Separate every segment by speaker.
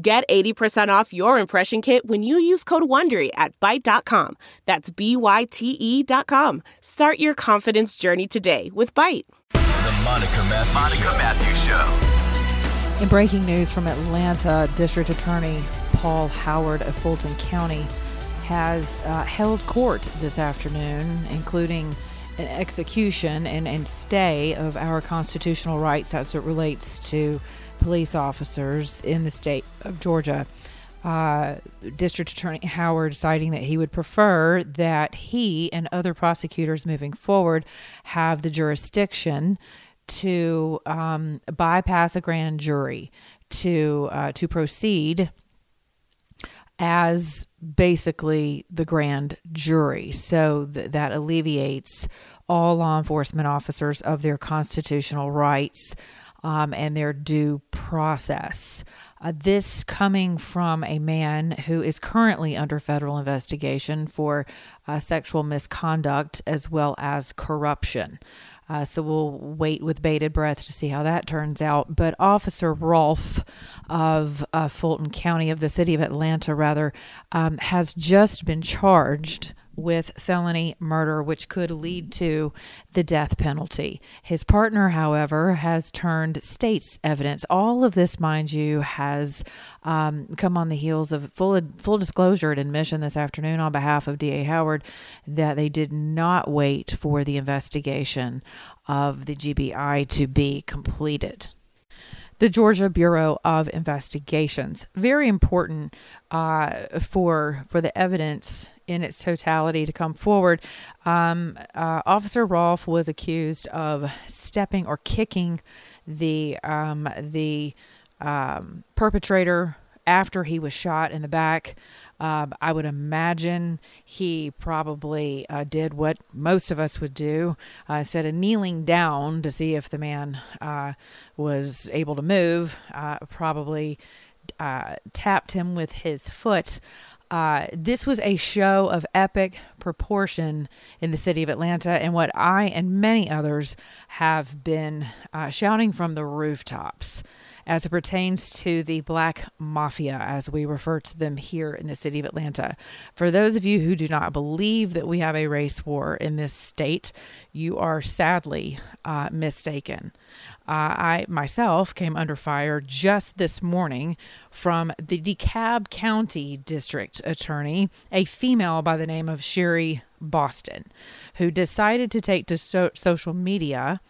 Speaker 1: Get 80% off your impression kit when you use code WONDERY at Byte.com. That's B-Y-T-E dot com. Start your confidence journey today with Byte.
Speaker 2: The Monica Matthews
Speaker 3: Monica
Speaker 2: Show.
Speaker 3: Matthews Show.
Speaker 4: In breaking news from Atlanta, District Attorney Paul Howard of Fulton County has uh, held court this afternoon, including an execution and, and stay of our constitutional rights as it relates to police officers in the state of Georgia. Uh, District Attorney Howard citing that he would prefer that he and other prosecutors moving forward have the jurisdiction to um, bypass a grand jury to uh, to proceed as basically the grand jury. So th- that alleviates all law enforcement officers of their constitutional rights um, and their due process. Uh, this coming from a man who is currently under federal investigation for uh, sexual misconduct as well as corruption. Uh, so we'll wait with bated breath to see how that turns out. But Officer Rolfe of uh, Fulton County, of the city of Atlanta, rather, um, has just been charged with felony murder, which could lead to the death penalty. His partner, however, has turned state's evidence. All of this, mind you, has um, come on the heels of full full disclosure and admission this afternoon on behalf of DA Howard that they did not wait for the investigation of the GBI to be completed the Georgia Bureau of Investigations. Very important uh, for for the evidence in its totality to come forward. Um, uh, Officer Rolfe was accused of stepping or kicking the um, the um, perpetrator after he was shot in the back. Um, I would imagine he probably uh, did what most of us would do uh, instead of kneeling down to see if the man uh, was able to move, uh, probably uh, tapped him with his foot. Uh, this was a show of epic proportion in the city of Atlanta, and what I and many others have been shouting from the rooftops as it pertains to the Black Mafia, as we refer to them here in the city of Atlanta. For those of you who do not believe that we have a race war in this state, you are sadly uh, mistaken. Uh, I myself came under fire just this morning from the DeKalb County District Attorney, a female by the name of Sherry Boston, who decided to take to so- social media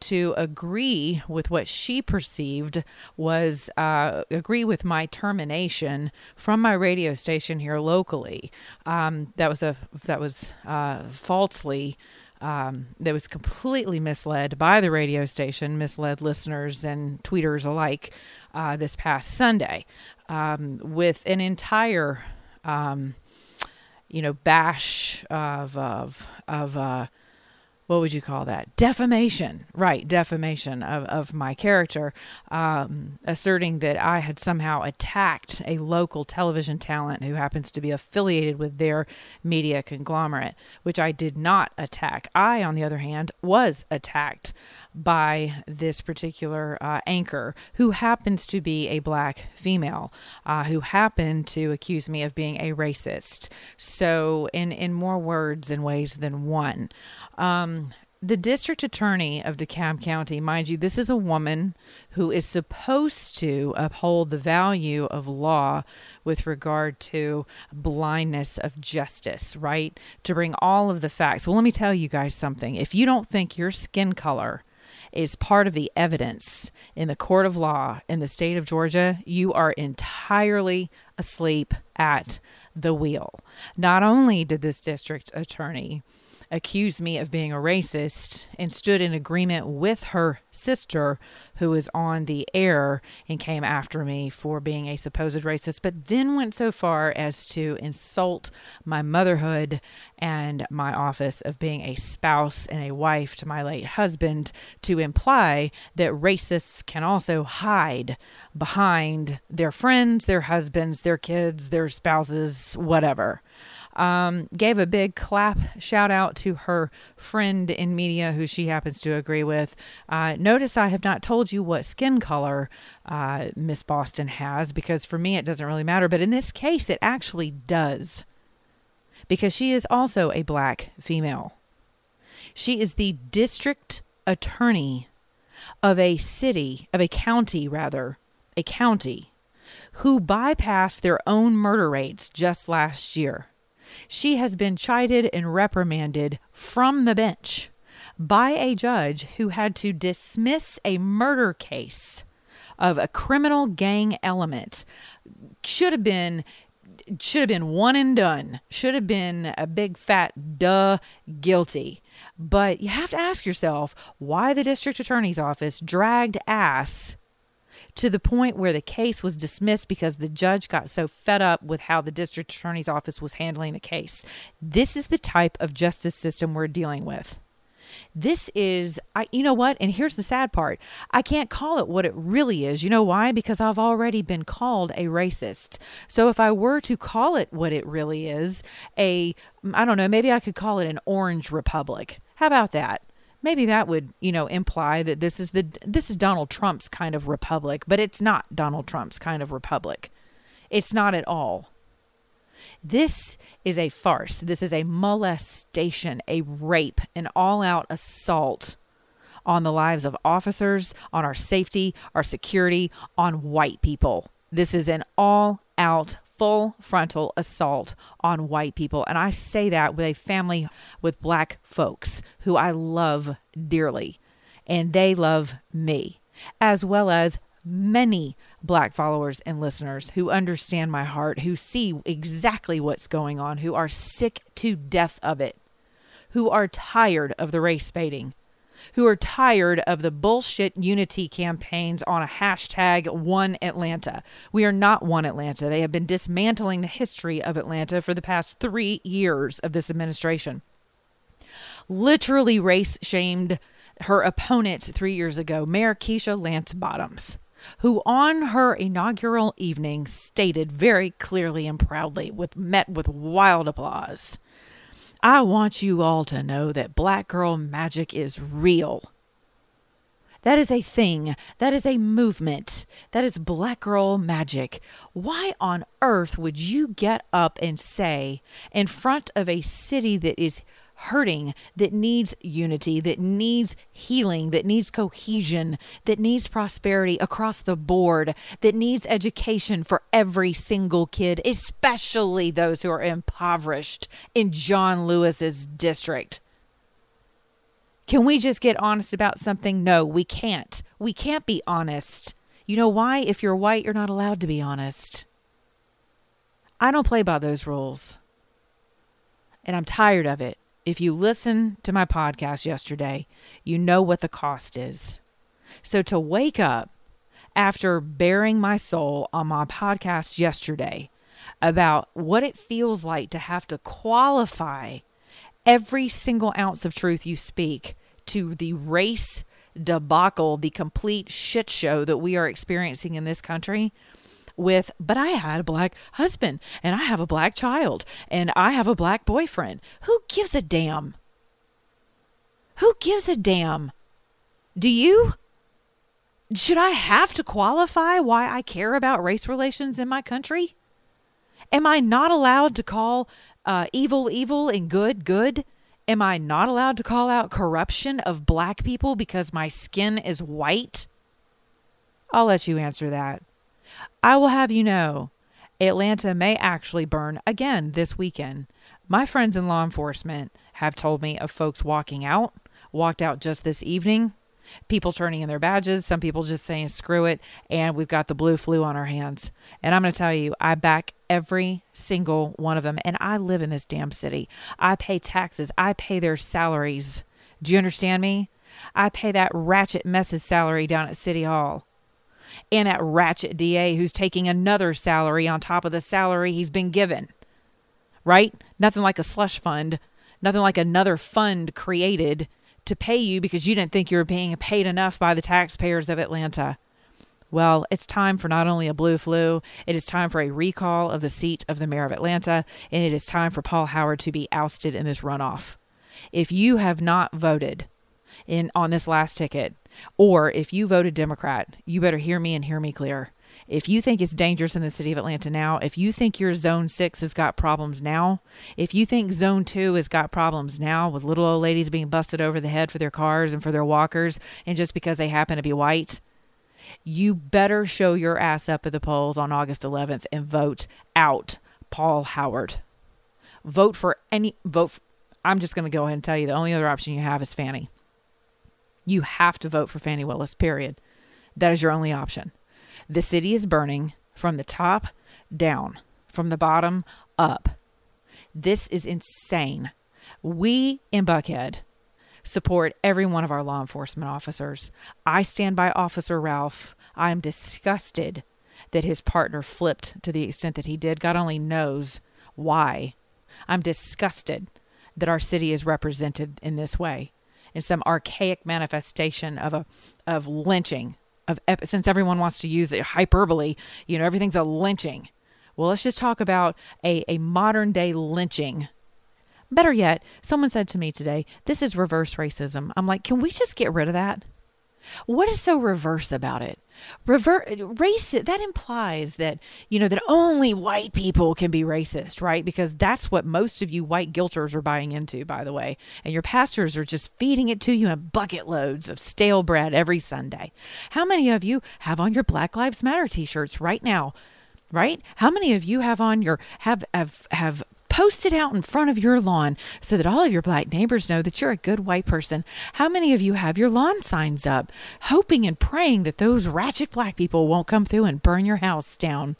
Speaker 4: to agree with what she perceived was uh, agree with my termination from my radio station here locally. Um, that was a that was uh, falsely. Um, that was completely misled by the radio station, misled listeners and tweeters alike uh, this past Sunday um, with an entire, um, you know, bash of of of uh, what would you call that? Defamation, right? Defamation of, of my character, um, asserting that I had somehow attacked a local television talent who happens to be affiliated with their media conglomerate, which I did not attack. I, on the other hand, was attacked by this particular uh, anchor who happens to be a black female uh, who happened to accuse me of being a racist. So, in, in more words and ways than one. Um, the district attorney of DeKalb County, mind you, this is a woman who is supposed to uphold the value of law with regard to blindness of justice, right? To bring all of the facts. Well, let me tell you guys something. If you don't think your skin color is part of the evidence in the court of law in the state of Georgia, you are entirely asleep at the wheel. Not only did this district attorney accused me of being a racist and stood in agreement with her sister, who was on the air and came after me for being a supposed racist, but then went so far as to insult my motherhood and my office of being a spouse and a wife to my late husband to imply that racists can also hide behind their friends, their husbands, their kids, their spouses, whatever. Um, gave a big clap shout out to her friend in media who she happens to agree with. Uh, notice I have not told you what skin color uh, Miss Boston has because for me it doesn't really matter, but in this case it actually does because she is also a black female. She is the district attorney of a city, of a county rather, a county, who bypassed their own murder rates just last year. She has been chided and reprimanded from the bench by a judge who had to dismiss a murder case of a criminal gang element. Should have been should have been one and done. Should have been a big fat duh guilty. But you have to ask yourself why the district attorney's office dragged ass to the point where the case was dismissed because the judge got so fed up with how the district attorney's office was handling the case. This is the type of justice system we're dealing with. This is, I, you know what? And here's the sad part I can't call it what it really is. You know why? Because I've already been called a racist. So if I were to call it what it really is, a, I don't know, maybe I could call it an orange republic. How about that? Maybe that would you know imply that this is the this is Donald Trump's kind of republic, but it's not Donald Trump's kind of republic. It's not at all. This is a farce. This is a molestation, a rape, an all-out assault on the lives of officers, on our safety, our security, on white people. This is an all out full frontal assault on white people. And I say that with a family with black folks who I love dearly, and they love me, as well as many black followers and listeners who understand my heart, who see exactly what's going on, who are sick to death of it, who are tired of the race baiting, who are tired of the bullshit unity campaigns on a hashtag one Atlanta. We are not one Atlanta. They have been dismantling the history of Atlanta for the past three years of this administration. Literally race shamed her opponent three years ago, Mayor Keisha Lance Bottoms who on her inaugural evening stated very clearly and proudly with met with wild applause I want you all to know that black girl magic is real. That is a thing. That is a movement. That is black girl magic. Why on earth would you get up and say in front of a city that is hurting, that needs unity, that needs healing, that needs cohesion, that needs prosperity across the board, that needs education for every single kid, especially those who are impoverished in John Lewis's district. Can we just get honest about something? No, we can't. We can't be honest. You know why? If you're white, you're not allowed to be honest. I don't play by those rules. And I'm tired of it. If you listen to my podcast yesterday, you know what the cost is. So to wake up after bearing my soul on my podcast yesterday about what it feels like to have to qualify every single ounce of truth you speak to the race debacle, the complete shit show that we are experiencing in this country with, but I had a black husband and I have a black child and I have a black boyfriend. Who gives a damn? Who gives a damn? Do you? Should I have to qualify why I care about race relations in my country? Am I not allowed to call uh, evil evil and good good? Am I not allowed to call out corruption of black people because my skin is white? I'll let you answer that. I will have you know, Atlanta may actually burn again this weekend. My friends in law enforcement have told me of folks walking out, walked out just this evening, people turning in their badges, some people just saying screw it, and we've got the blue flu on our hands. And I'm going to tell you, I back every single one of them. And I live in this damn city. I pay taxes, I pay their salaries. Do you understand me? I pay that ratchet mess's salary down at City Hall. And that ratchet DA who's taking another salary on top of the salary he's been given. Right? Nothing like a slush fund, nothing like another fund created to pay you because you didn't think you were being paid enough by the taxpayers of Atlanta. Well, it's time for not only a blue flu, it is time for a recall of the seat of the mayor of Atlanta, and it is time for Paul Howard to be ousted in this runoff. If you have not voted in on this last ticket, or if you voted Democrat, you better hear me and hear me clear. If you think it's dangerous in the city of Atlanta now, if you think your zone six has got problems now, if you think zone two has got problems now with little old ladies being busted over the head for their cars and for their walkers, and just because they happen to be white, you better show your ass up at the polls on August 11th and vote out Paul Howard. Vote for any vote. For, I'm just going to go ahead and tell you the only other option you have is Fani. You have to vote for Fani Willis, period. That is your only option. The city is burning from the top down, from the bottom up. This is insane. We in Buckhead support every one of our law enforcement officers. I stand by Officer Rolfe. I am disgusted that his partner flipped to the extent that he did. God only knows why. I'm disgusted that our city is represented in this way in some archaic manifestation of a of lynching of since everyone wants to use it hyperbole you know everything's a lynching. Well let's just talk about a, a modern day lynching. Better yet someone said to me today this is reverse racism. I'm like can we just get rid of that what is so reverse about it Revert racist that implies that you know that only white people can be racist, right? Because that's what most of you white guilters are buying into, by the way. And your pastors are just feeding it to you in bucket loads of stale bread every Sunday. How many of you have on your Black Lives Matter t-shirts right now? Right? How many of you have on your have have have Post it out in front of your lawn so that all of your black neighbors know that you're a good white person. How many of you have your lawn signs up, hoping and praying that those ratchet black people won't come through and burn your house down?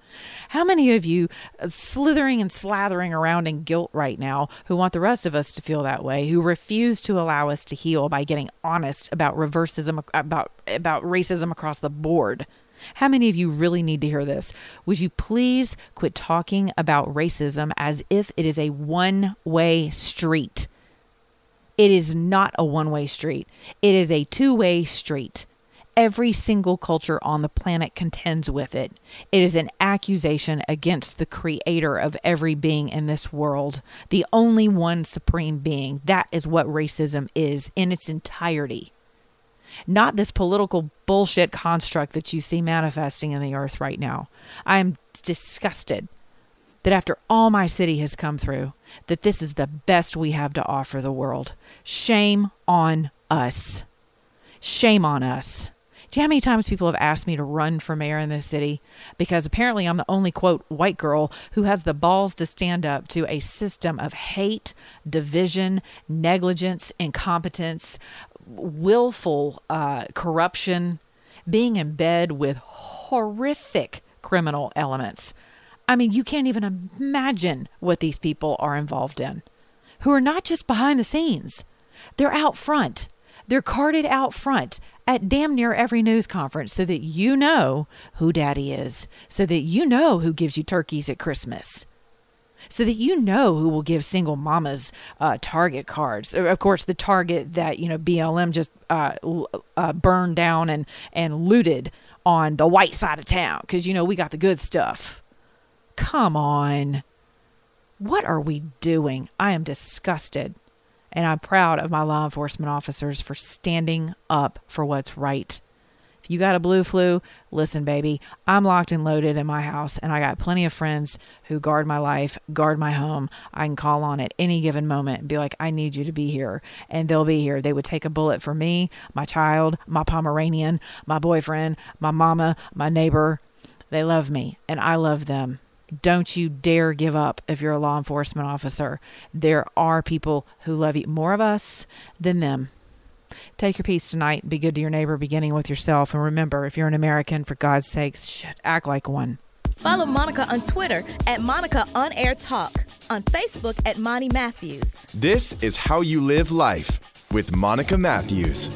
Speaker 4: How many of you uh, slithering and slathering around in guilt right now who want the rest of us to feel that way, who refuse to allow us to heal by getting honest about reversism about about racism across the board? How many of you really need to hear this? Would you please quit talking about racism as if it is a one way street? It is not a one way street, it is a two way street. Every single culture on the planet contends with it. It is an accusation against the creator of every being in this world, the only one supreme being. That is what racism is in its entirety not this political bullshit construct that you see manifesting in the earth right now. I am disgusted that after all my city has come through, that this is the best we have to offer the world. Shame on us. Shame on us. Do you know how many times people have asked me to run for mayor in this city? Because apparently I'm the only, quote, white girl who has the balls to stand up to a system of hate, division, negligence, incompetence, willful uh, corruption, being in bed with horrific criminal elements. I mean, you can't even imagine what these people are involved in, who are not just behind the scenes, they're out front. They're carted out front at damn near every news conference so that you know who daddy is, so that you know who gives you turkeys at Christmas so that you know who will give single mamas uh, target cards. Of course, the target that you know BLM just uh, uh, burned down and and looted on the white side of town because you know we got the good stuff. Come on, what are we doing? I am disgusted, and I'm proud of my law enforcement officers for standing up for what's right. If you got a blue flu, listen, baby, I'm locked and loaded in my house, and I got plenty of friends who guard my life, guard my home. I can call on at any given moment and be like, I need you to be here, and they'll be here. They would take a bullet for me, my child, my Pomeranian, my boyfriend, my mama, my neighbor. They love me, and I love them. Don't you dare give up if you're a law enforcement officer. There are people who love you more of us than them. Take your peace tonight. Be good to your neighbor, beginning with yourself. And remember, if you're an American, for God's sakes, shit, act like one.
Speaker 5: Follow Monica on Twitter at Monica On Air Talk, on Facebook at Monty Matthews.
Speaker 6: This is How You Live Life with Monica Matthews.